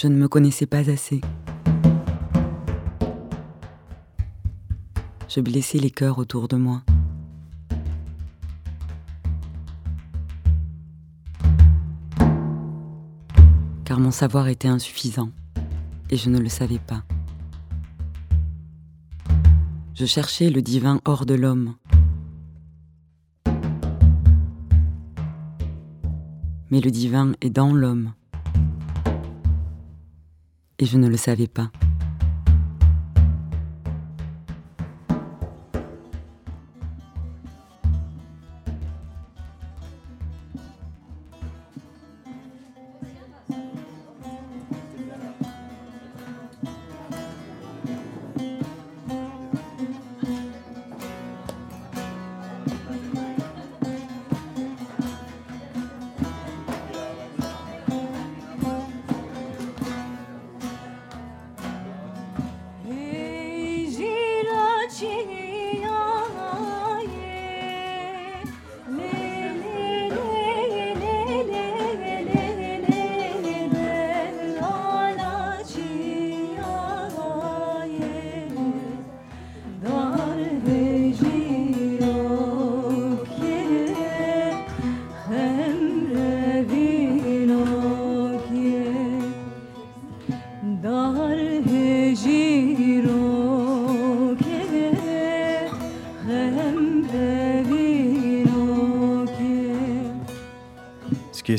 Je ne me connaissais pas assez. Je blessais les cœurs autour de moi. Car mon savoir était insuffisant et je ne le savais pas. Je cherchais le divin hors de l'homme. Mais le divin est dans l'homme. Et je ne le savais pas.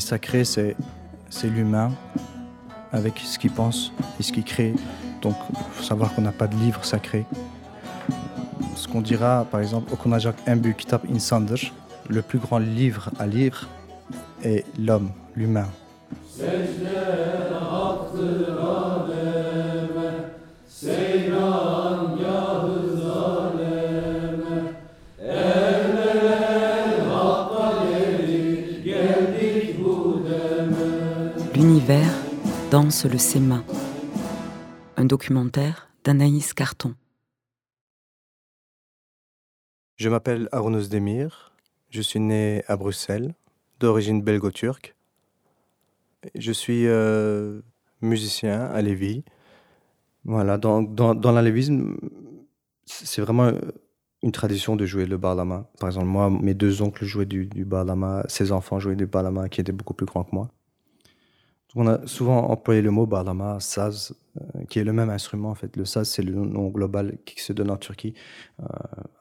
Sacré, c'est, l'humain avec ce qu'il pense et ce qu'il crée. Donc, il faut savoir qu'on n'a pas de livre sacré. Ce qu'on dira, par exemple, au Konajak Imbu Kitab Insander, le plus grand livre à lire est l'homme, l'humain. Le SEMA, un documentaire d'Anaïs Carton. Je m'appelle Arnaud Demir, je suis né à Bruxelles, d'origine belgo-turque. Je suis euh, musicien à Lévis. Voilà, dans, dans, dans l'alévisme, c'est vraiment une tradition de jouer le barlama. Par exemple, moi, mes deux oncles jouaient du, du barlama, ses enfants jouaient du barlama qui étaient beaucoup plus grands que moi. On a souvent employé le mot barlama, saz, euh, qui est le même instrument en fait. Le saz, c'est le nom global qui se donne en Turquie euh,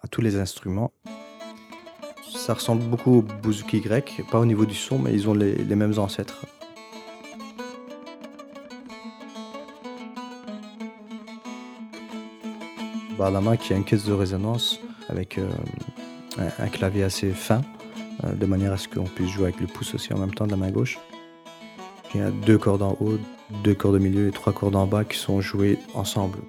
à tous les instruments. Ça ressemble beaucoup au bouzouki grec, pas au niveau du son, mais ils ont les, mêmes ancêtres. Barlama qui a une caisse de résonance avec euh, un, clavier assez fin, de manière à ce qu'on puisse jouer avec le pouce aussi en même temps de la main gauche. Il y a deux cordes en haut, deux cordes au milieu et trois cordes en bas qui sont jouées ensemble.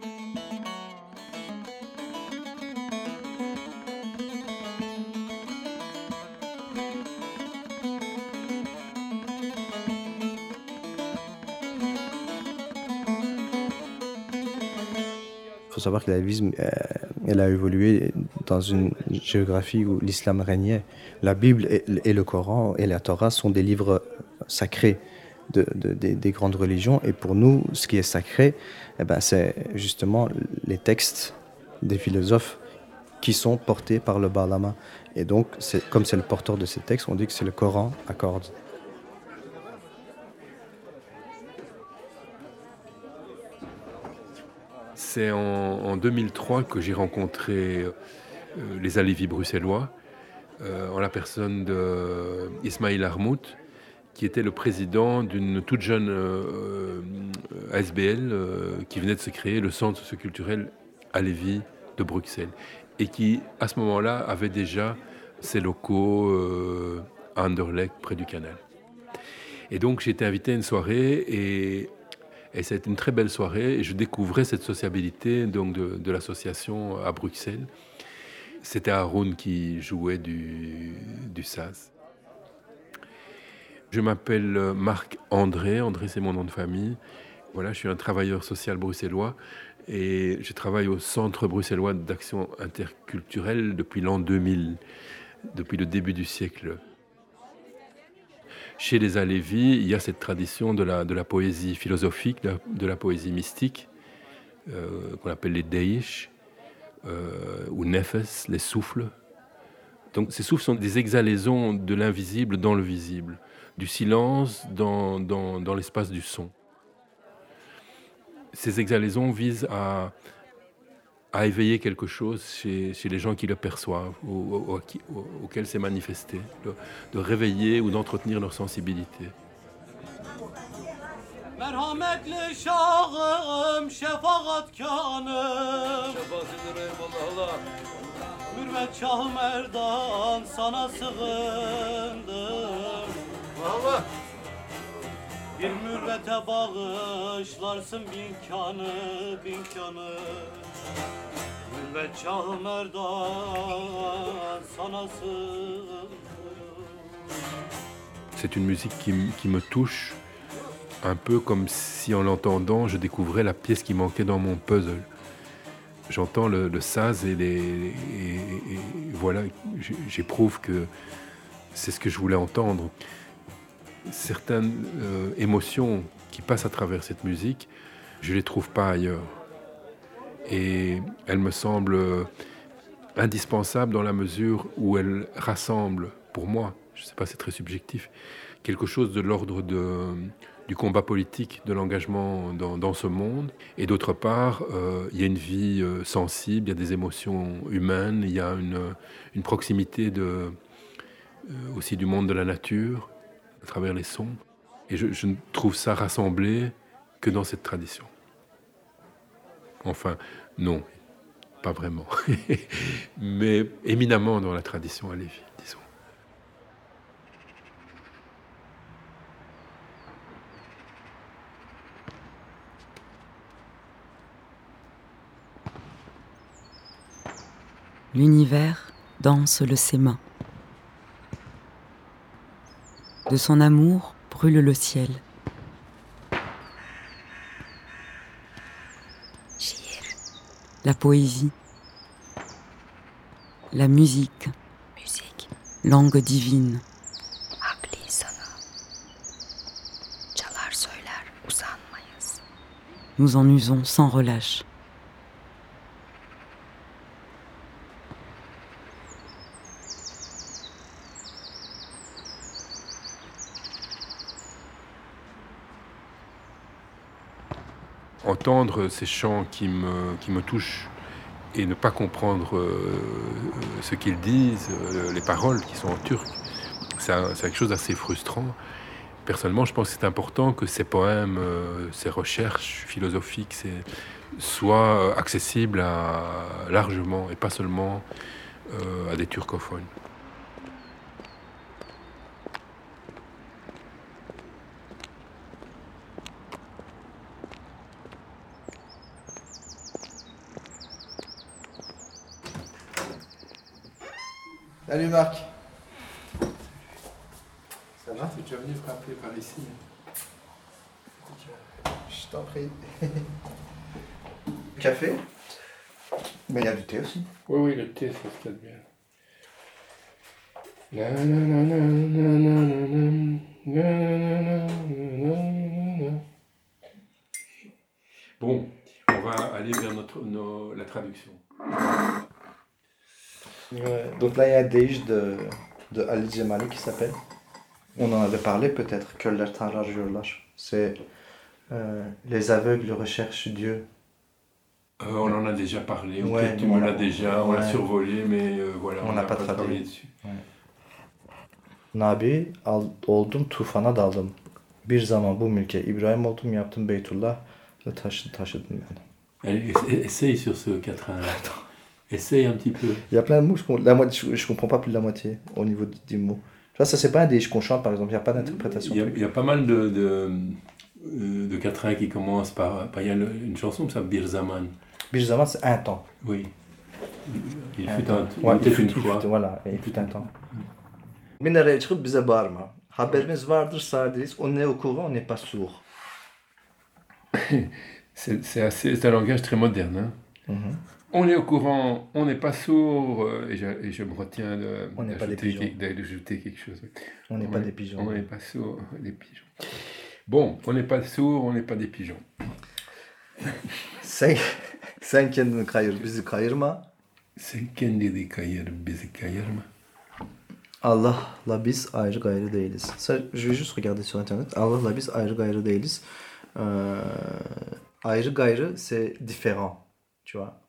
Il faut savoir que la euh, elle a évolué dans une géographie où l'islam régnait. La Bible et le Coran et la Torah sont des livres sacrés des grandes religions. Et pour nous, ce qui est sacré, eh ben, c'est justement les textes des philosophes qui sont portés par le Barlama. Et donc, comme c'est le porteur de ces textes, on dit que c'est le Coran à cordes. C'est en, 2003 que j'ai rencontré euh, les Alevis bruxellois, euh, en la personne d'Ismail Armout, qui était le président d'une toute jeune euh, euh, ASBL euh, qui venait de se créer, le Centre socioculturel à Lévis de Bruxelles, et qui, à ce moment-là, avait déjà ses locaux à Anderlecht, près du canal. Et donc, été invité à une soirée, et, et c'était une très belle soirée, et je découvrais cette sociabilité donc, de, l'association à Bruxelles. C'était Haroun qui jouait du, saz. Je m'appelle euh, Marc André. André, c'est mon nom de famille. Voilà, je suis un travailleur social bruxellois et je travaille au Centre bruxellois d'action interculturelle depuis l'an 2000, depuis le début du siècle. chez les Alévis, il y a cette tradition de la, poésie philosophique, de, la poésie mystique, euh, qu'on appelle les deish, euh, ou nefes, les souffles. Donc ces souffles sont des exhalaisons de l'invisible dans le visible, du silence dans, dans, dans l'espace du son. Ces exhalaisons visent à, à éveiller quelque chose chez, chez, les gens qui le perçoivent, ou, auxquels c'est manifesté, de, de, réveiller ou d'entretenir leur sensibilité. C'est une musique qui, me touche un peu comme si en l'entendant je découvrais la pièce qui manquait dans mon puzzle. J'entends le, le, saz et voilà, j'éprouve que c'est ce que je voulais entendre. Certaines euh, émotions qui passent à travers cette musique, je ne les trouve pas ailleurs. Et elle me semble indispensable dans la mesure où elle rassemble, pour moi, je ne sais pas, c'est très subjectif, quelque chose de l'ordre du combat politique, de l'engagement dans, ce monde. Et d'autre part, euh, il y a une vie euh, sensible, il y a des émotions humaines, il y a une, proximité de, euh, aussi du monde de la nature, à travers les sons. Et je ne trouve ça rassemblé que dans cette tradition. Enfin, non, pas vraiment, mais éminemment dans la tradition alévi, disons. L'univers danse le séma. De son amour brûle le ciel. la poésie, la musique, musique. langue divine. Nous en usons sans relâche. Entendre ces chants qui me, qui me touchent et ne pas comprendre euh, ce qu'ils disent, euh, les paroles qui sont en turc, c'est quelque chose d'assez frustrant. Personnellement, je pense que c'est important que ces poèmes, euh, ces recherches philosophiques soient accessibles largement et pas seulement à des turcophones. Salut Marc. Ça va Tu es venu frapper par ici. Je t'en prie. Café Mais il y a du thé aussi. Oui, oui, le thé, ça se passe bien. Bon, on va aller vers notre, la traduction. Donc là, il y a un déj de, de Ali Cemali qui s'appelle. On en avait parlé peut-être, que C'est euh, les aveugles recherchent Dieu. Euh, on en a déjà parlé, ouais, tu me l'as déjà, on l'a survolé, mais euh, voilà, on n'a pas, pas travaillé dessus. Nabi oldum tufana daldım. Bir zaman bu mülke İbrahim oldum yaptım Beytullah ve taşı, taşıdım yani. Allez, essaye sur ce quatrain là. Essaye un petit peu. Il y a plein de mots, je, la moitié, je, comprends pas plus de la moitié au niveau des mots. Tu vois, ça, c'est pas un des qu'on chante, par exemple, il n'y a pas d'interprétation. Il, il, y a pas mal de, de, euh, de quatrains qui commencent par. Il y a une chanson qui s'appelle Birzaman. Birzaman, c'est un temps. Oui. Il fut un, ouais, il fut une fois. Voilà, il fut un temps. Minareye çıkıp bize bağırma. Haberimiz vardır sağdayız. O ne okur, on n'est pas sourd. c'est un langage très moderne. Hein? Mhm. On est au courant, on n'est pas sourd, euh, et, je, et je me retiens de- On n'est pas des pigeons. d'ajouter quelque chose. On n'est pas des pigeons. On n'est pas sourd, des pigeons. Bon, on n'est pas sourd, on n'est pas des pigeons. Sen, sen kendini kayır, bizi kayırma. Sen kendini kayır, bizi kayırma. Allah'la biz ayrı gayrı değiliz. Ça, je vais juste regarder sur internet. Allah'la biz ayrı gayrı değiliz. Euh, ayrı gayrı, c'est différent. Tu vois.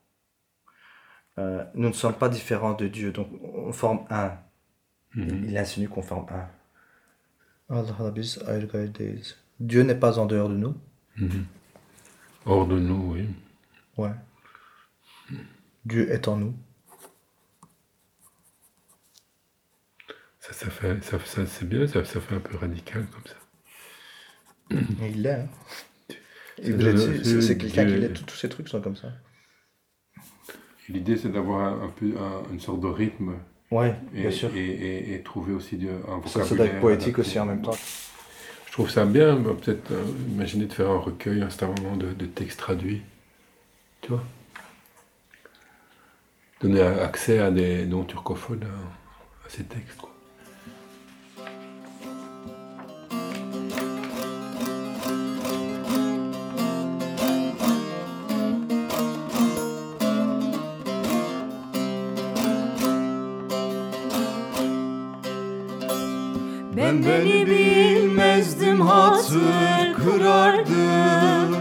Euh, nous ne sommes pas différents de Dieu, donc on forme un. Mhm. Il insinue qu'on forme un. Dieu n'est pas en dehors de nous. Hors de nous, oui. Ouais. Dieu est en nous. Ça, ça fait, ça, ça- c'est bien, ça, ça fait un peu radical comme ça. Il l'est. hein. C'est Il de- l'est, C'est c'est c'est quelqu'un qui l'est. Tous tous ces trucs sont comme ça. L'idée, c'est d'avoir un, un peu un- une sorte de rythme Ouais, et, bien sûr. et, et- et trouver aussi de, un Ça, vocabulaire. ça doit être poétique aussi en même temps. Je trouve ça bien, peut-être euh, imaginer de faire un recueil instantanément de, de textes traduits. Tu vois? Donner accès à des noms turcophones à, à ces textes. Quoi. Hatır kırardım.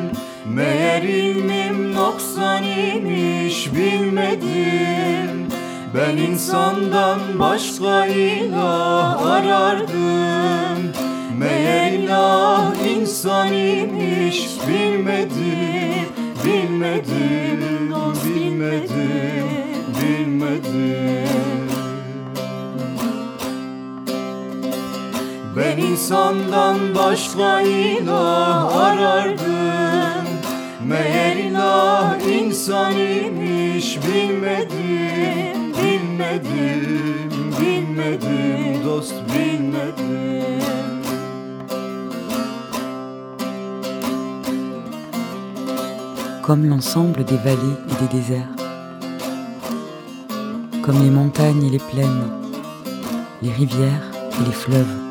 Meğer ilmim noksan imiş bilmedim. Ben insandan başka ilah arardım. Meğer ilah insan imiş bilmedim. Bilmedim, bilmedim, bilmedim. Ben comme l'ensemble des vallées et des déserts, comme les montagnes et les plaines, les rivières et les fleuves.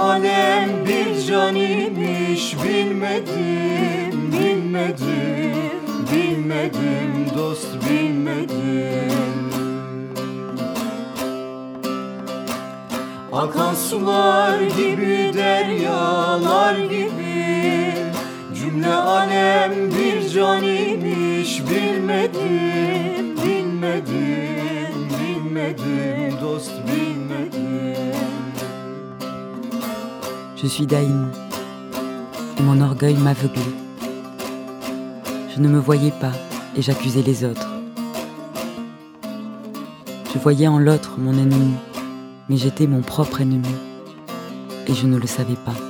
alem bir can imiş bilmedim Bilmedim, bilmedim dost bilmedim. Akan sular gibi deryalar gibi Cümle alem bir can imiş bilmedim Je suis Daïm. Et mon orgueil m'aveuglait. Je ne me voyais pas et j'accusais les autres. Je voyais en l'autre mon ennemi, mais j'étais mon propre ennemi. Et je ne le savais pas.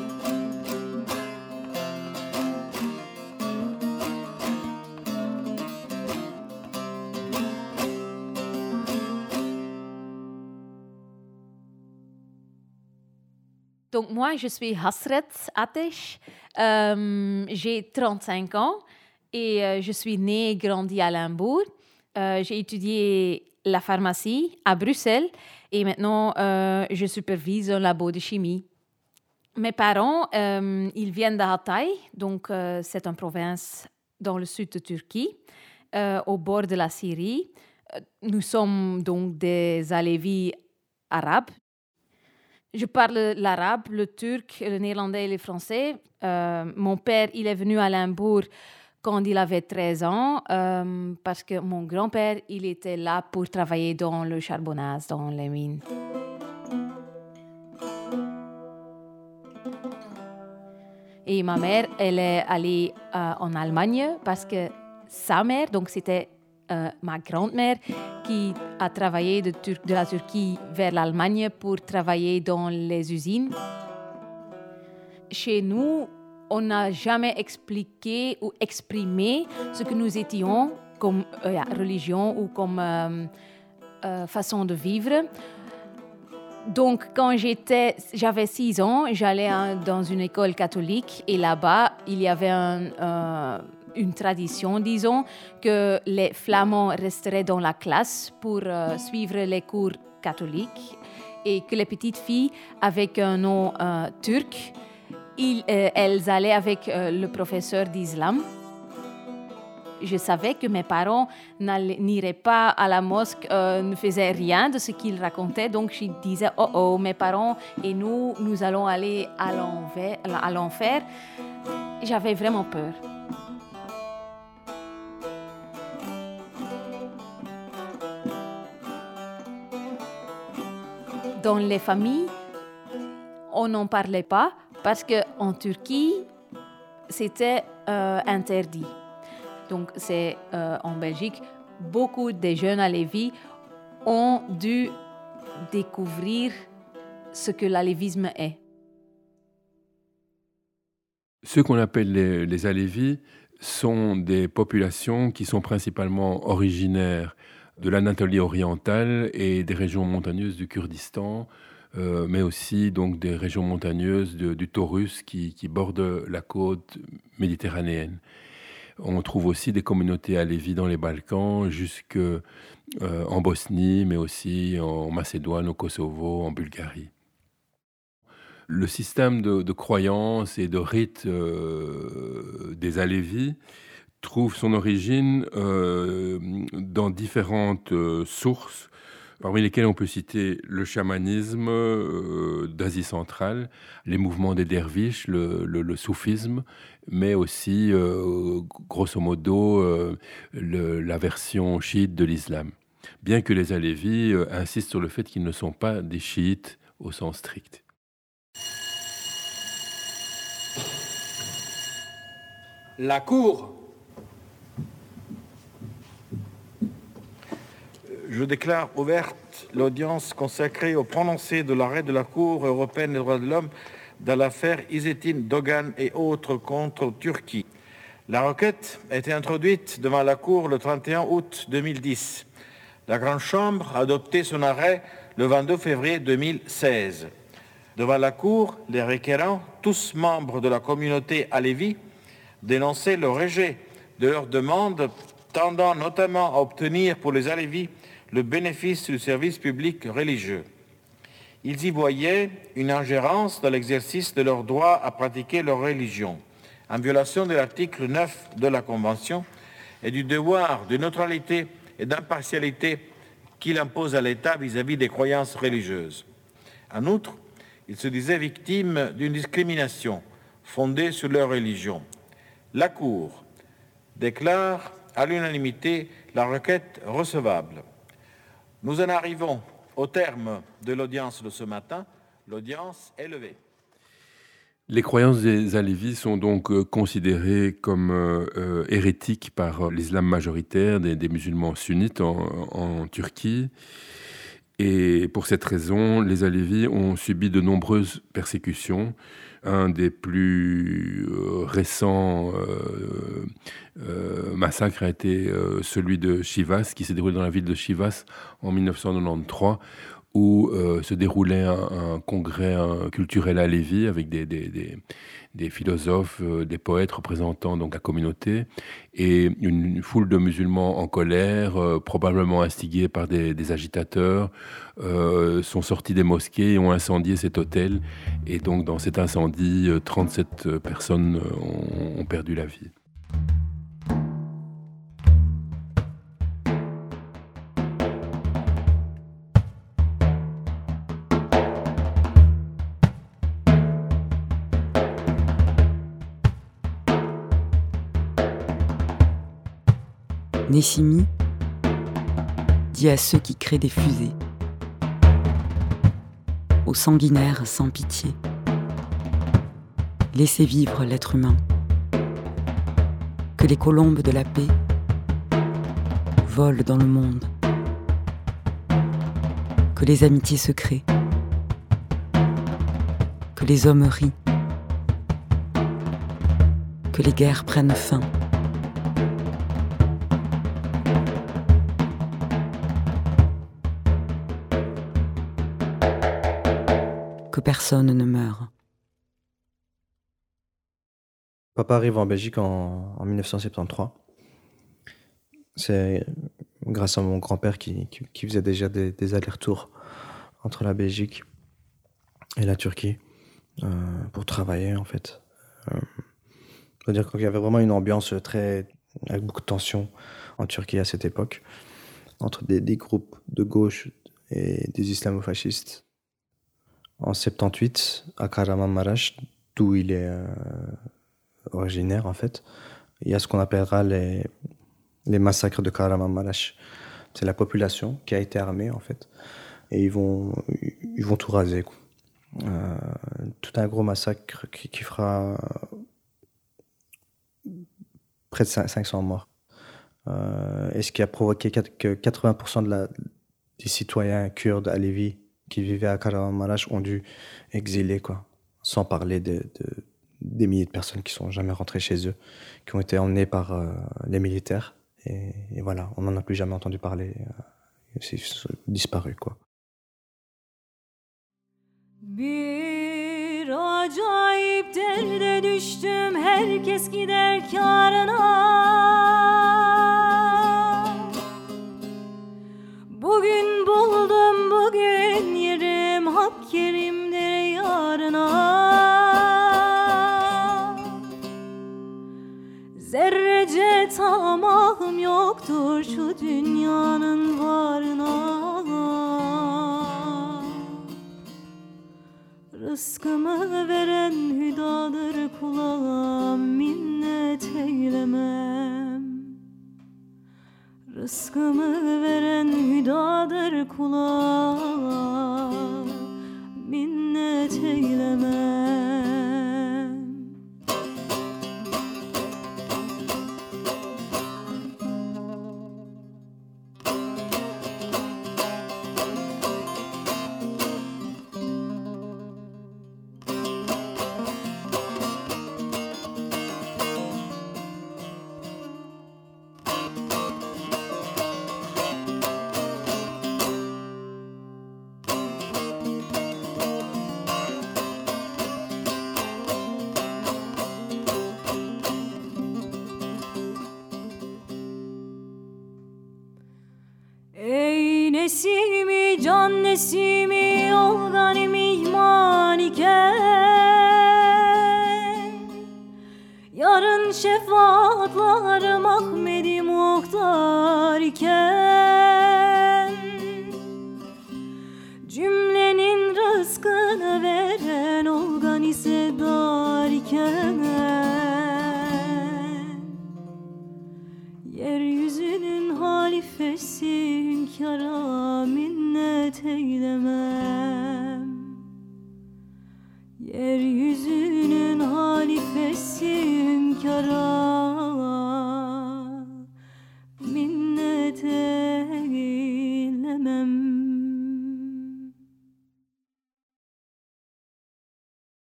Je suis Hasret Atesh. Euh, J'ai 35 ans et euh, je suis née et grandie à Limbourg. Euh, J'ai étudié la pharmacie à Bruxelles et maintenant je supervise un labo de chimie. Mes parents, ils viennent de Hatay, donc c'est une province dans le sud de Turquie, au bord de la Syrie. Nous sommes donc des Alevis arabes. Je parle l'arabe, le turc, le néerlandais et le français. Euh, mon père, il est venu à Limbourg quand il avait 13 ans euh, parce que mon grand-père, il était là pour travailler dans le charbonnage, dans les mines. Et ma mère, elle est allée euh, en Allemagne parce que sa mère, donc c'était euh, ma grand-mère, qui a travaillé de, la Turquie vers l'Allemagne pour travailler dans les usines. Chez nous, on n'a jamais expliqué ou exprimé ce que nous étions comme religion ou comme façon de vivre. Donc, quand j'avais 6 ans, j'allais dans une école catholique et là-bas, il y avait euh, une tradition, disons, que les flamands resteraient dans la classe pour euh, suivre les cours catholiques et que les petites filles avec un nom euh, turc, elles allaient avec le professeur d'islam je savais que mes parents n'iraient pas à la mosquée, euh, ne faisaient rien de ce qu'ils racontaient. Donc je disais, oh oh, mes parents et nous, nous allons aller à l'enfer. J'avais vraiment peur. Dans les familles, on n'en parlait pas parce qu'en Turquie, c'était euh, interdit. Donc, c'est euh, en Belgique, beaucoup de jeunes à ont dû découvrir ce que l'alévisme est. Ceux qu'on appelle les, les Alévis sont des populations qui sont principalement originaires de l'Anatolie orientale et des régions montagneuses du Kurdistan, euh, mais aussi donc des régions montagneuses du Taurus qui, bordent la côte méditerranéenne. On trouve aussi des communautés à Lévis dans les Balkans, jusque euh, en Bosnie, mais aussi en Macédoine, au Kosovo, en Bulgarie. Le système de, croyances et de rites euh, des Alévis trouve son origine euh, dans différentes sources parmi lesquels on peut citer le chamanisme euh, d'Asie centrale, les mouvements des derviches, le, soufisme, mais aussi, euh, grosso modo, euh, la version chiite de l'islam. Bien que les Alévis insistent sur le fait qu'ils ne sont pas des chiites au sens strict. La cour je déclare ouverte l'audience consacrée au prononcé de l'arrêt de la Cour européenne des droits de l'homme dans l'affaire Izetin Dogan et autres contre Turquie. La requête a été introduite devant la Cour le 31 août 2010. La Grande Chambre a adopté son arrêt le 22 février 2016. Devant la Cour, les requérants, tous membres de la communauté Alévi, dénonçaient le rejet de leurs demandes tendant notamment à obtenir pour les Alévis le bénéfice du service public religieux. Ils y voyaient une ingérence dans l'exercice de leur droit à pratiquer leur religion, en violation de l'article 9 de la Convention et du devoir de neutralité et d'impartialité qu'il impose à l'État vis-à-vis des croyances religieuses. En outre, ils se disaient victimes d'une discrimination fondée sur leur religion. La Cour déclare à l'unanimité la requête recevable. Nous en arrivons au terme de l'audience de ce matin. L'audience est levée. Les croyances des Alévis sont donc euh, considérées comme euh, euh, hérétiques par l'islam majoritaire des, musulmans sunnites en, Turquie. Et pour cette raison, les Alévis ont subi de nombreuses persécutions. Un des plus récents massacres a été celui de Chivas, qui s'est déroulé dans la ville de Chivas en 1993, où euh, se déroulait un, congrès culturel à Lévis avec des, philosophes, euh, des poètes représentant donc la communauté, et une, foule de musulmans en colère, euh, probablement instigés par des, agitateurs, sont sortis des mosquées et ont incendié cet hôtel. Et donc dans cet incendie, 37 personnes ont perdu la vie. Nessimi dit à ceux qui créent des fusées, aux sanguinaires sans pitié. laissez vivre l'être humain. Que les colombes de la paix volent dans le monde. Que les amitiés se créent. Que les hommes rient. Que les guerres prennent fin. Ne meure. Papa arrive en Belgique en, en 1973. C'est grâce à mon grand-père qui, faisait déjà des, allers-retours entre la Belgique et la Turquie euh, pour travailler en fait. Euh, C'est-à-dire qu'il y avait vraiment une ambiance très avec beaucoup de tension en Turquie à cette époque entre des groupes de gauche et des islamo-fascistes. En 78, à Kahramanmaraş, d'où il est euh, originaire en fait, il y a ce qu'on appellera les, massacres de Kahramanmaraş. C'est la population qui a été armée en fait, et ils vont, ils vont tout raser. Euh, tout un gros massacre qui, fera près de cin- 500 morts. Euh, et ce qui a provoqué que 80% de la, des citoyens kurdes à Lévis qui vivaient à Kahramanmaraş ont dû exiler, quoi. Sans parler de, de- des milliers de personnes qui sont jamais rentrées chez eux, qui ont été emmenées par euh, les militaires. Et, voilà, on n'en a plus jamais entendu parler. euh, C'est disparu, quoi. Bir acayip derde düştüm herkes gider kârına Bugün buldum Zerrece tamahım yoktur şu dünyanın varına. Rızkımı veren hüdadır kulağım minnet eylemem. Rızkımı veren hüdadır kulağım minnet eylemem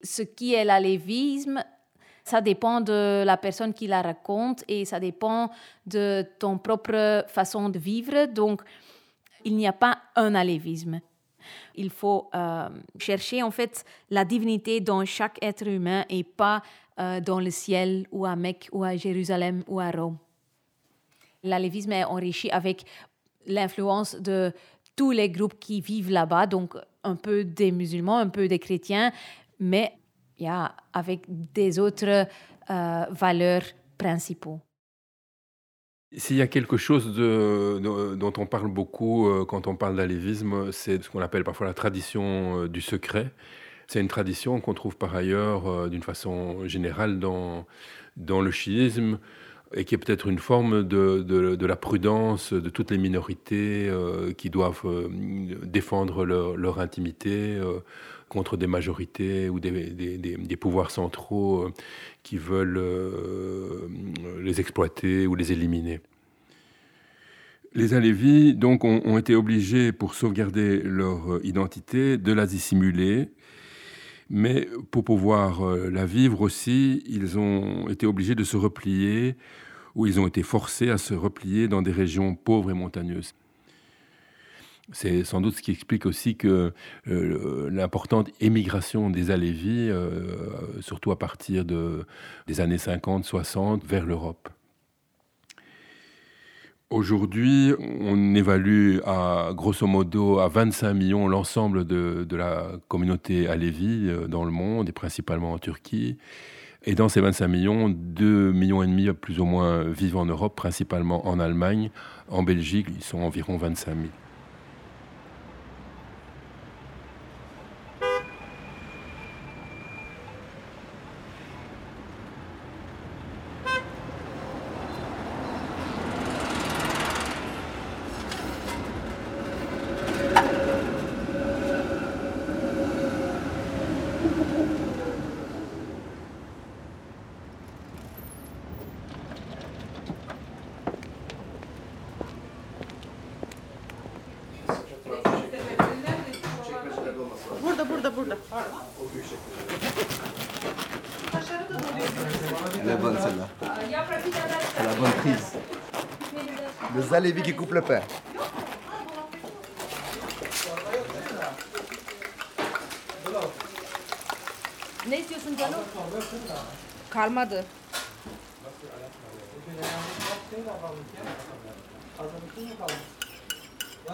ce qui est l'alévisme, ça dépend de la personne qui la raconte et ça dépend de ton propre façon de vivre. Donc, il n'y a pas un alévisme. Il faut euh, chercher en fait la divinité dans chaque être humain et pas euh, dans le ciel ou à Mecque ou à Jérusalem ou à Rome. L'alévisme est enrichi avec l'influence de tous les groupes qui vivent là-bas, donc un peu des musulmans, un peu des chrétiens, mais il y a avec des autres euh, valeurs principaux. S'il y a quelque chose de- de- dont on parle beaucoup euh, quand on parle d'alévisme, c'est ce qu'on appelle parfois la tradition euh, du secret. C'est une tradition qu'on trouve par ailleurs d'une façon générale dans, dans le chiisme. et qui est peut-être une forme de, la prudence de toutes les minorités qui doivent défendre leur, intimité euh, contre des majorités ou des, pouvoirs centraux qui veulent les exploiter ou les éliminer. Les Alévis donc ont, été obligés, pour sauvegarder leur identité, de la dissimuler. Mais pour pouvoir la vivre aussi, ils ont été obligés de se replier où ils ont été forcés à se replier dans des régions pauvres et montagneuses. C'est sans doute ce qui explique aussi que euh, l'importante émigration des Alévis, euh, surtout à partir de, des années 50-60, vers l'Europe. Aujourd'hui, on évalue à grosso modo à 25 millions l'ensemble de, de, la communauté alévi euh, dans le monde et principalement en Turquie. Et dans ces 25 millions, 2 millions et demi plus ou moins vivent en Europe, principalement en Allemagne. En Belgique, ils sont environ 25 000. Pain. Ne istiyorsun canım? Kalmadı.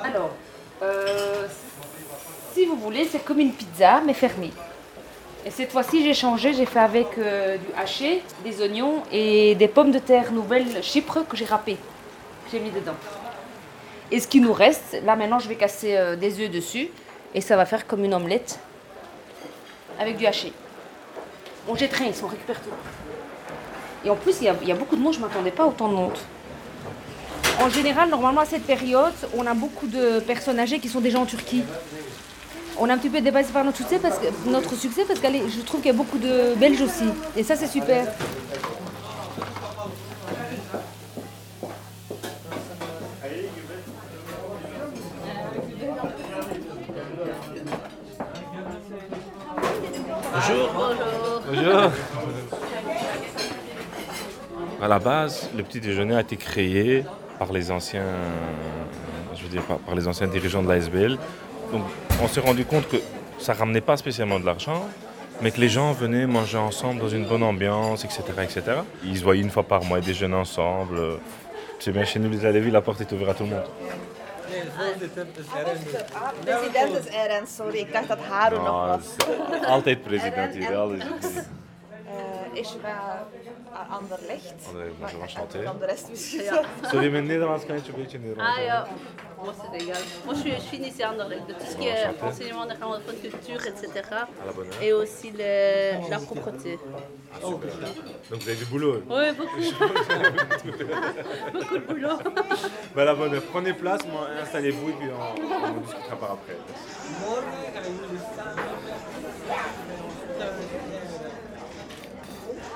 Alors, euh, si vous voulez, c'est comme une pizza, mais fermée. Et cette fois-ci, j'ai changé, j'ai fait avec euh, du haché, des oignons et des pommes de terre nouvelles Chypre que j'ai râpées j'ai mis dedans. Et ce qui nous reste, là maintenant je vais casser euh, des œufs dessus et ça va faire comme une omelette avec du haché. On jette rien, on récupère tout. Et en plus, il y, a beaucoup de monde, je ne m'attendais pas autant de monde. En général, normalement à cette période, on a beaucoup de personnes âgées qui sont déjà en Turquie. On a un petit peu dépassé par notre succès parce que, notre succès parce que je trouve qu'il y a beaucoup de Belges aussi. Et ça, c'est super. À la base, le petit déjeuner a été créé par les anciens, je veux dire, par, les anciens dirigeants de l'ASBL. Donc, on s'est rendu compte que ça ramenait pas spécialement de l'argent, mais que les gens venaient manger ensemble dans une bonne ambiance, etc., etc. Ils se voyaient une fois par mois, ils déjeunaient ensemble. C'est bien chez nous les Alevis, la porte est ouverte à tout le monde. Nee, voorzitter is ah, Eren. President is Eren, sorry. Ik dacht dat Haru nog was. Altijd president hier, alles. Ik ga Anderlecht. Anderlecht, bonjour, enchanté. Dan de rest misschien. Ja. Sorry, mijn Nederlands kan je een beetje Nederlands. Ah ja. Moi, c'est égal. Moi, je je ici à Anderlecht, de tout ce qui est enseignement néerlandophone, culture, etc. Et aussi le, la propreté. Ah, Donc, vous avez du boulot Oui, beaucoup. beaucoup de boulot. bah, la bonne prenez place, installez-vous et puis on, on discutera par après.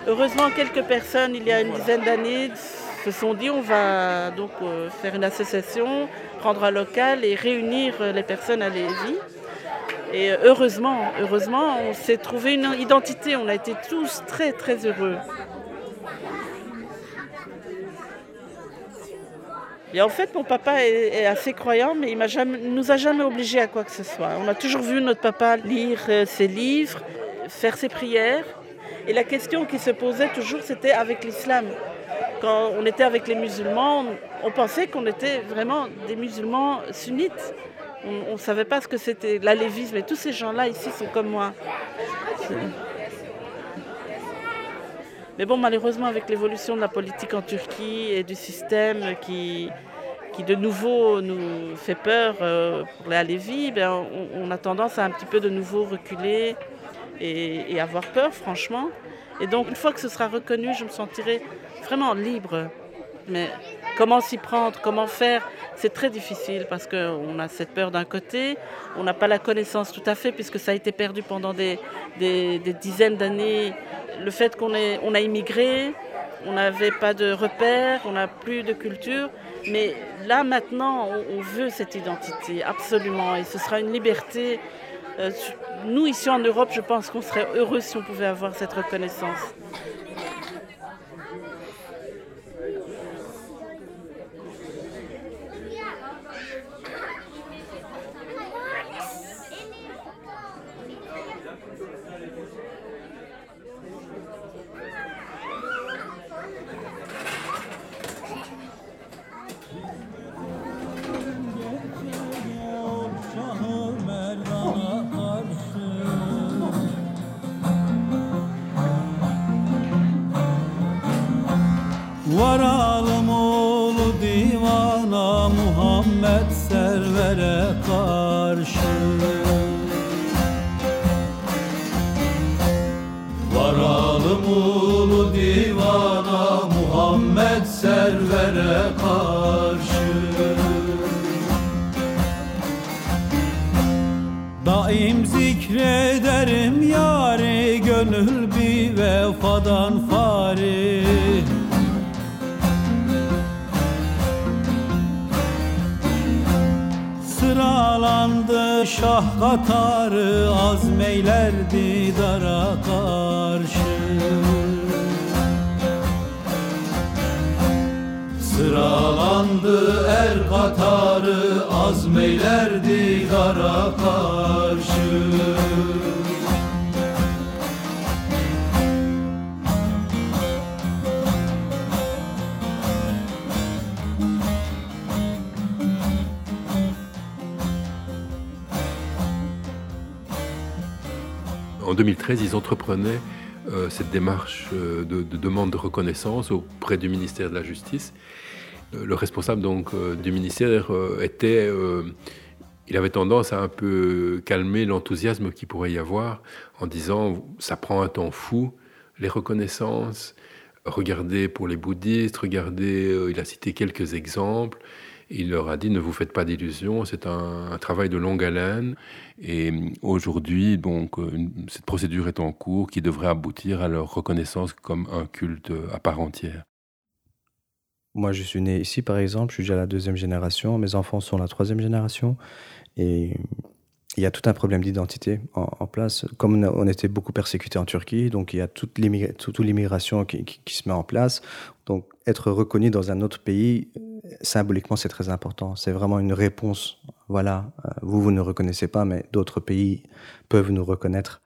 Heureusement, quelques personnes, il y a une dizaine d'années, se sont dit on va donc euh, faire une association, prendre un local et réunir euh, les personnes à Lévis. Et euh, heureusement, heureusement, on s'est trouvé une identité, on a été tous très très heureux. Et en fait, mon papa est, assez croyant, mais il ne nous a jamais obligés à quoi que ce soit. On a toujours vu notre papa lire ses livres, faire ses prières. Et la question qui se posait toujours, c'était avec l'islam. Quand on était avec les musulmans, on, pensait qu'on était vraiment des musulmans sunnites. On ne savait pas ce que c'était l'alévisme. Et tous ces gens-là ici sont comme moi. Mais bon, malheureusement, avec l'évolution de la politique en Turquie et du système qui, qui de nouveau nous fait peur euh, pour les Alévis, ben, on, a tendance à un petit peu de nouveau reculer et, avoir peur, franchement. Et donc, une fois que ce sera reconnu, je me sentirai vraiment libre. Mais comment s'y prendre, comment faire, c'est très difficile parce qu'on a cette peur d'un côté, on n'a pas la connaissance tout à fait puisque ça a été perdu pendant des, dizaines d'années. Le fait qu'on on a immigré, on n'avait pas de repères, on n'a plus de culture. Mais là, maintenant, on, veut cette identité, absolument. Et ce sera une liberté. Euh, nous, ici en Europe, je pense qu'on serait heureux si on pouvait avoir cette reconnaissance. Vefadan fari. Sıralandı şah katarı Azmeylerdi dara karşı. Sıralandı er katarı Azmeylerdi dara karşı En 2013, ils entreprenaient euh, cette démarche euh, de, de, demande de reconnaissance auprès du ministère de la Justice. Euh, le responsable donc du ministère était, il avait tendance à un peu calmer l'enthousiasme qu'il pourrait y avoir en disant ça prend un temps fou les reconnaissances. Regardez pour les bouddhistes, regardez, il a cité quelques exemples. Il leur a dit ne vous faites pas d'illusions, c'est un, travail de longue haleine. Et aujourd'hui, donc, une, cette procédure est en cours qui devrait aboutir à leur reconnaissance comme un culte à part entière. Moi, je suis né ici, par exemple, je suis déjà la deuxième génération, mes enfants sont la troisième génération, et il y a tout un problème d'identité en, place. Comme on, était beaucoup persécuté en Turquie, donc il y a toute l'immigration qui, se met en place. Donc être reconnu dans un autre pays, symboliquement, c'est très important. C'est vraiment une réponse. Voilà, vous, vous ne reconnaissez pas, mais d'autres pays peuvent nous reconnaître.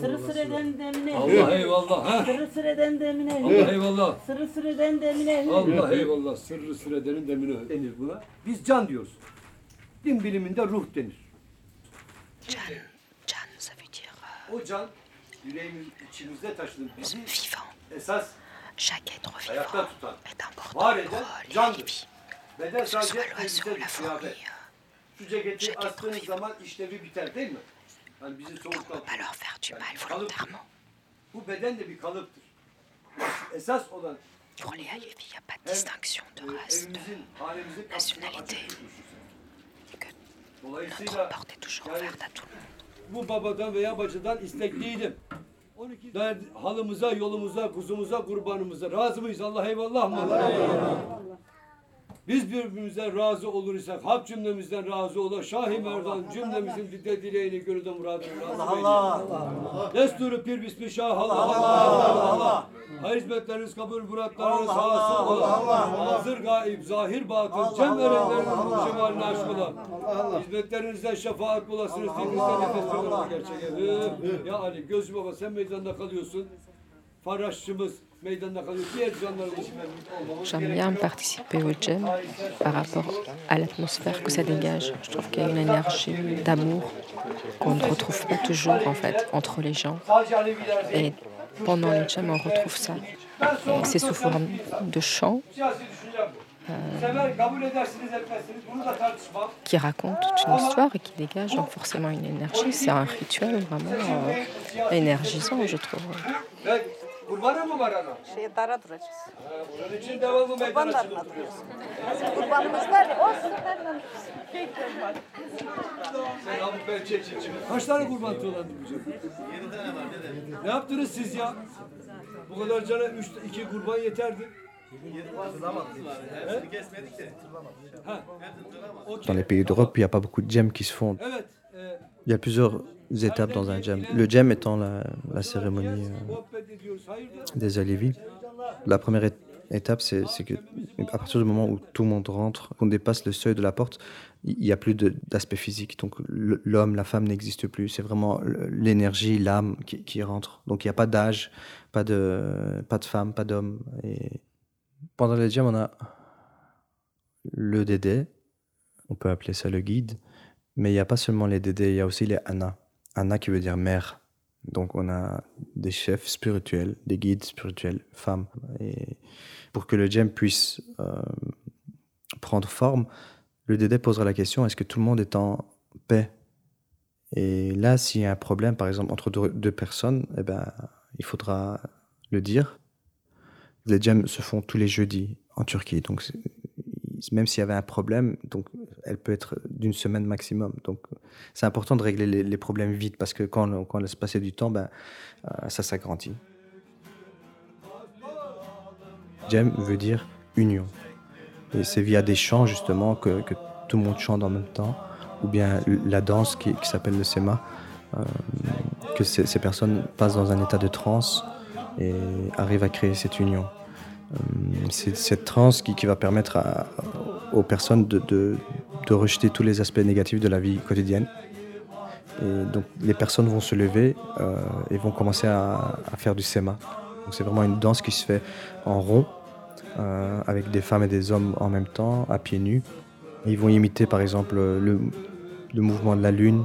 Sırı sıreden demine. Allah eyvallah. Ha? Sırı sıreden demine. Allah eyvallah. Sırı sıreden demine. Allah eyvallah. Sırrı süredenin demine denir buna. Biz can diyoruz. Din biliminde ruh denir. Can, can ça veut dire euh, o can, yüreğimiz içimizde taşıdığımız bizi esas Chaque être vivant est important pour les candır. vies. Beden Que ce sadece soit l'oiseau, la fourmi, chaque être vivant. zaman işlevi biter değil mi? Yani bizi on ne soğuktan peut pas leur faire du mal volontairement. Bu beden de bir kalıptır. Esas olan Pour les Hayevis, il n'y a pas de distinction de e, race, de nationalité. que notre porte est toujours ouverte à tout le monde. bu babadan veya bacıdan istekliydim. 12 tane halımıza, yolumuza, kuzumuza, kurbanımıza razı mıyız? Allah eyvallah mı? Allah eyvallah. Biz birbirimize razı olursak, hak cümlemizden razı ola, Şahi Merdan cümlemizin dide dileğini gönülden muradını razı Allah Allah. Desturu pir bismi şah Allah Allah Allah. Allah. Hayır hizmetleriniz kabul, muratlarınız hasıl ola. Hazır gaib, zahir batıl, cem erenlerinin cemalini aşk ola. Hizmetlerinizden şefaat bulasınız, dilinizden nefes alın gerçek. Ya Ali, gözü baba sen meydanda kalıyorsun. Faraşçımız, J'aime bien participer au jam par rapport à l'atmosphère que ça dégage. Je trouve qu'il y a une énergie d'amour qu'on ne retrouve pas toujours en fait entre les gens. Et pendant les jams, on retrouve ça. C'est sous forme de da tartışmam. qui racontent toute une histoire et qui dégagent donc forcément une énergie. C'est un rituel vraiment euh, énergisant, je trouve. Ben kurbanı mı var ana? Şey dara duracağız. Ha, Bunun için devamlı meydana Kurbanlarına çıkıp duruyoruz. Kurbanımız var ya, o sizlerden Sen abi. Kaç tane kurban tuğlandı bu çocuk? Ne yaptınız siz ya? Bu kadar cana üç, iki kurban yeterdi. Dans les pays d'Europe, il n'y a pas beaucoup de jams qui se font. Evet. e, Il y a plusieurs étapes dans un jam. Le jam étant la, cérémonie euh, des Alevis. La première étape, c'est que à partir du moment où tout le monde rentre, qu'on dépasse le seuil de la porte, il n'y a plus d'aspect physique. Donc l'homme, la femme n'existe plus. C'est vraiment l'énergie, l'âme qui, rentre. Donc il n'y a pas d'âge, pas de, pas de femme, pas d'homme. Et pendant les jams, on a le dédé, on peut appeler ça le guide, mais il n'y a pas seulement les dédés, il y a aussi les Anna. Anna qui veut dire mère. Donc on a des chefs spirituels, des guides spirituels, femmes. Et pour que le jam puisse euh, prendre forme, le dédé posera la question, est-ce que tout le monde est en paix? Et là, s'il y a un problème, par exemple, entre deux, personnes, eh ben, il faudra le dire. Les jams se font tous les jeudis en Turquie. Donc même s'il y avait un problème, donc elle peut être d'une semaine maximum. Donc c'est important de régler les, problèmes vite parce que quand, on- laisse passer du temps, ben, euh, ça s'agrandit. Jem veut dire union. Et c'est via des chants justement que, que tout le monde chante en même temps, ou bien la danse qui, qui s'appelle le Sema, euh, que ces, ces personnes passent dans un état de transe et arrivent à créer cette union. Euh, C'est cette transe qui, va permettre aux personnes de, rejeter tous les aspects négatifs de la vie quotidienne. Et donc les personnes vont se lever euh, et vont commencer à, faire du sema. C'est vraiment une danse qui se fait en rond, euh, avec des femmes et des hommes en même temps, à pieds nus. Ils vont imiter par exemple le, le mouvement de la lune.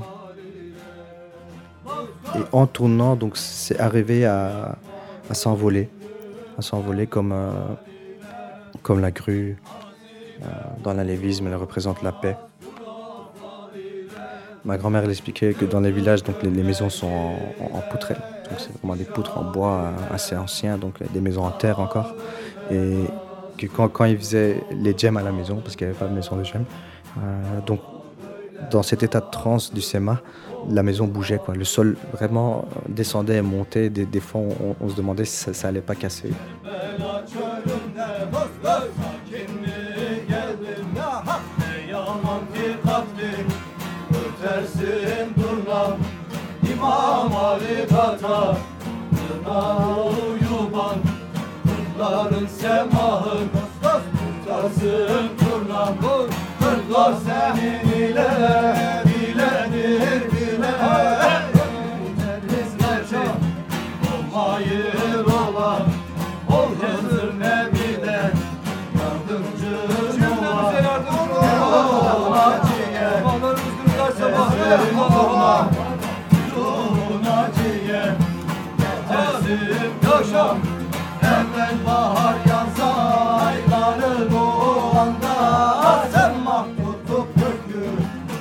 Et en tournant, donc c'est arrivé à, à s'envoler, à s'envoler comme, euh, comme la grue. Euh, dans l'alévisme, elle représente la paix. Ma grand-mère expliquait que dans les villages, donc les, maisons sont en, en- en poutrelle. Donc c'est vraiment des poutres en bois euh, assez anciens, donc des maisons en terre encore. Et que quand, quand ils faisaient les gemmes à la maison, parce qu'il n'y avait pas de maison de gemmes, donc dans cet état de transe du SEMA, la maison bougeait. Quoi. Le sol vraiment descendait et montait. Des, des fois, on, se demandait si ça, ça allait pas casser.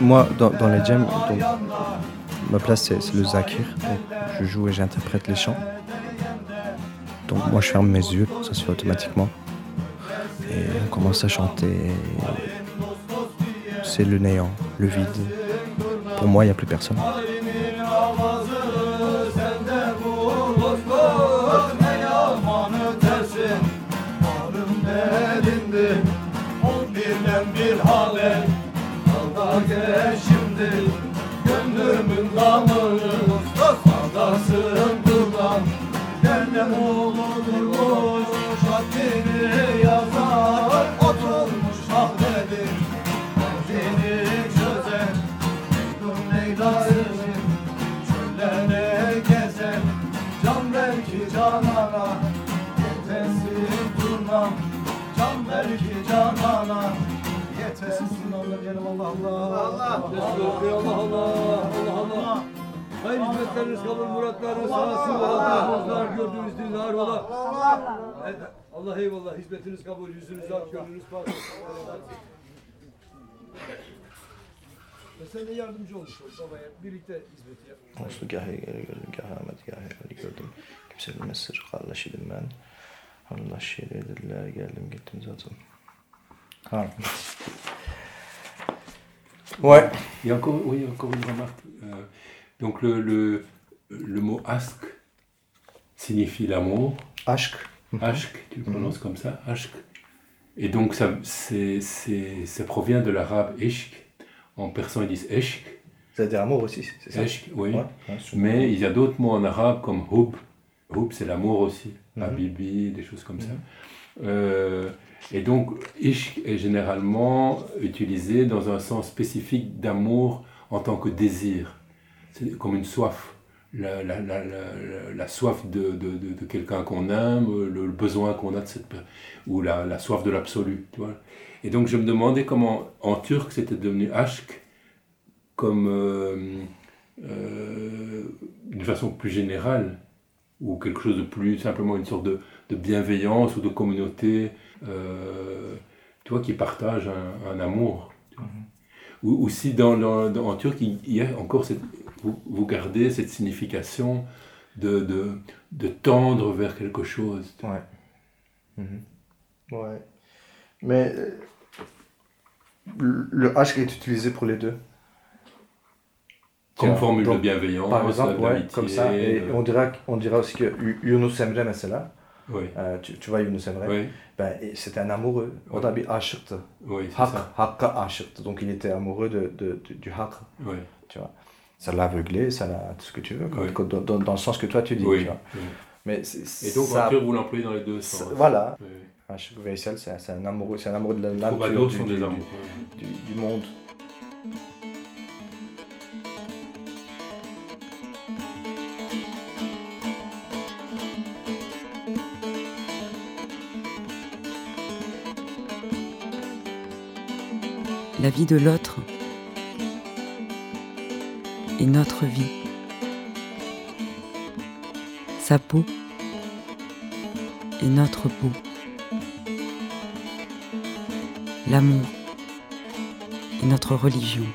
Moi, dans, les jams, ma place c'est le zakir. Je joue et j'interprète les chants. Donc moi je ferme mes yeux, ça se fait automatiquement. Et on commence à chanter. C'est le néant, le vide. Pour moi, il n'y a plus personne. Allah Allah. Allah Allah. Hayır hizmetleriniz kabul, muratlarınız sağ olsun. Allah gördüğünüz dinler ola. Allah eyvallah. Hizmetiniz kabul, yüzünüz ak, gönlünüz pak. Ve sen de yardımcı olmuş ol babaya. Birlikte hizmet yap. Olsun gah gördüm, gah Ahmet, gah Ali gördüm. Kimse bilmez sır kardeşiydim ben. Allah şiir dediler, geldim gittim zaten. Ha. Ouais. Il y a encore, oui, encore une remarque. Euh, donc le, le, le mot ask signifie l'amour. Ashk. Ashk, tu le prononces comme ça, ashk. Et donc ça, c'est, c'est, ça provient de l'arabe ishq. En persan ils disent eshk. C'est-à-dire amour aussi, c'est ça? Eshk, oui. Ouais, ouais, sûrement. Mais il y a d'autres mots en arabe comme hub. Hub, c'est l'amour aussi. Mhm. Habibi, des choses comme ça. Mhm. Euh, et donc, ishq est généralement utilisé dans un sens spécifique d'amour en tant que désir. Comme une soif. La, soif de, de- de- quelqu'un qu'on aime, le, besoin qu'on a de cette ou la, soif de l'absolu. Et donc, je me demandais comment en turc c'était devenu ashk comme euh, euh, d'une façon plus générale ou quelque chose de plus simplement une sorte de, bienveillance ou de communauté euh, tu vois, qui partage un, un amour. tu vois. Ou, ou si dans, dans- dans- en turc, il y a encore cette, vous, vous gardez cette signification de, de, de tendre vers quelque chose. Ouais. Mhm. Ouais. Mais euh, le H est utilisé pour les deux. Comme Tiens, formule de bienveillance, Par exemple, ouais, d'amitié, comme ça. Et de- on dira, on dira aussi que Yu- Yunus Emre, mesela, Oui. euh, tu, tu vois Yunus Emre, Oui. ben, c'était un amoureux. Oui. Donc il était amoureux de, de- de- du. Oui. Tu vois. Ça l'a aveuglé, ça l'a tout ce que tu veux, dans, dans- dans le sens que toi tu dis. Tu vois. Mais Et donc, ça- vous l'employez dans les deux sens. Voilà. Oui. Aşık Veysel, c'est un amoureux, c'est un amoureux de la nature, du, sont du- du, du monde. La vie de l'autre est notre vie. Sa peau est notre peau. L'amour est notre religion.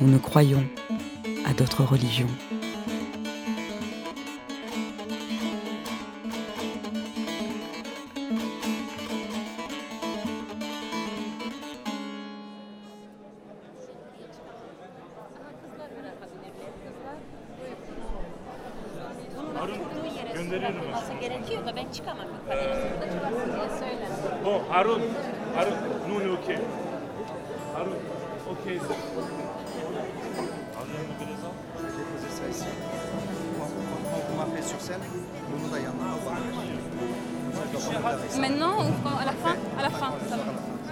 Nous ne croyons à d'autres religions.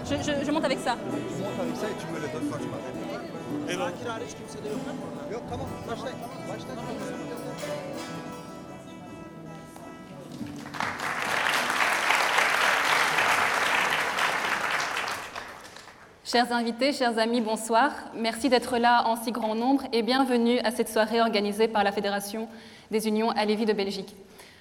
Je, je- je monte avec ça. Monte avec ça et tu me le donnes quand tu m'appelles. Zakir hariç kimse de yok mu? Yok tamam başlayın. Başlayın. Chers invités, chers amis, bonsoir. Merci d'être là en si grand nombre et bienvenue à cette soirée organisée par la Fédération des Unions à Lévis de Belgique.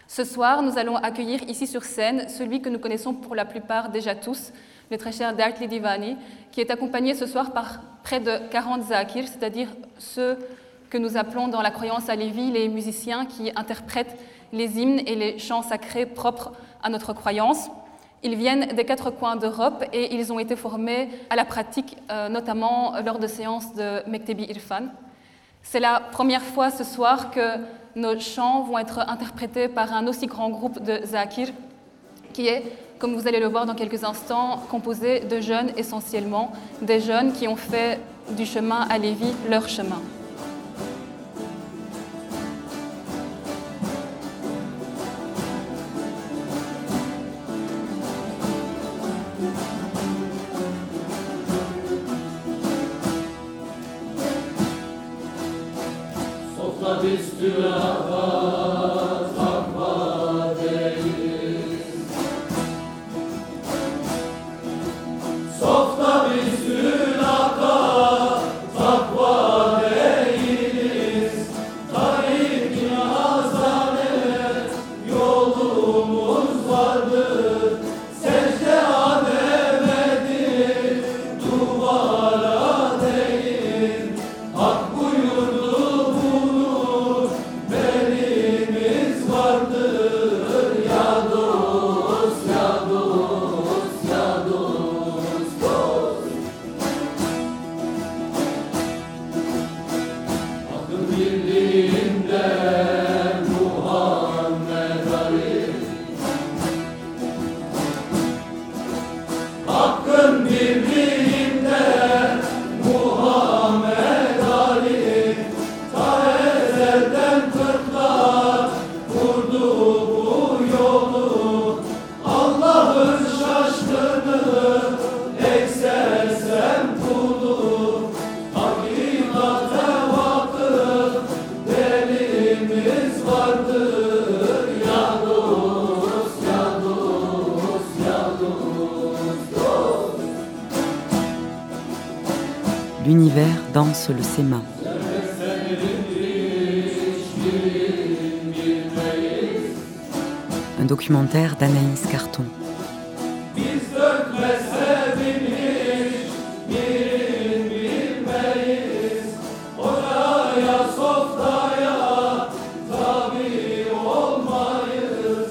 Ce soir, nous allons accueillir ici sur scène celui que nous connaissons pour la plupart déjà tous, le très cher Dartli Divani, qui est accompagné ce soir par près de 40 Zakir, c'est-à-dire ceux que nous appelons dans la croyance à Lévis les musiciens qui interprètent les hymnes et les chants sacrés propres à notre croyance. Ils viennent des quatre coins d'Europe et ils ont été formés à la pratique, euh, notamment lors de séances de Mektebi Irfan. C'est la première fois ce soir que nos chants vont être interprétés par un aussi grand groupe de Zakir, qui est, comme vous allez le voir dans quelques instants, composé de jeunes essentiellement, des jeunes qui ont fait du chemin à Lévis leur chemin.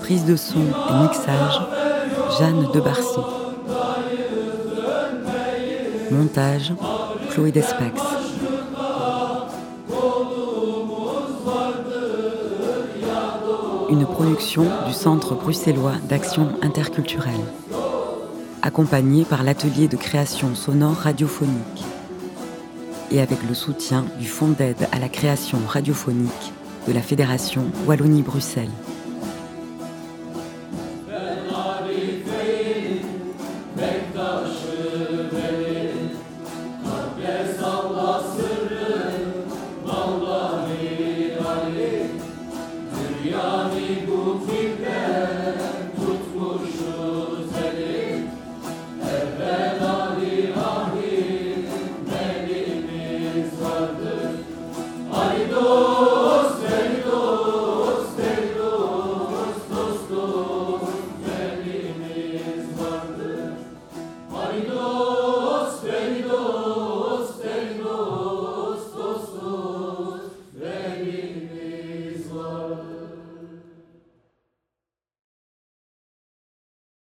Prise de son et mixage, Jeanne de Barcy. Montage, Chloé Despax. Une production du Centre bruxellois d'action interculturelle, accompagnée par l'atelier de création sonore radiophonique et avec le soutien du Fonds d'aide à la création radiophonique de la Fédération Wallonie-Bruxelles.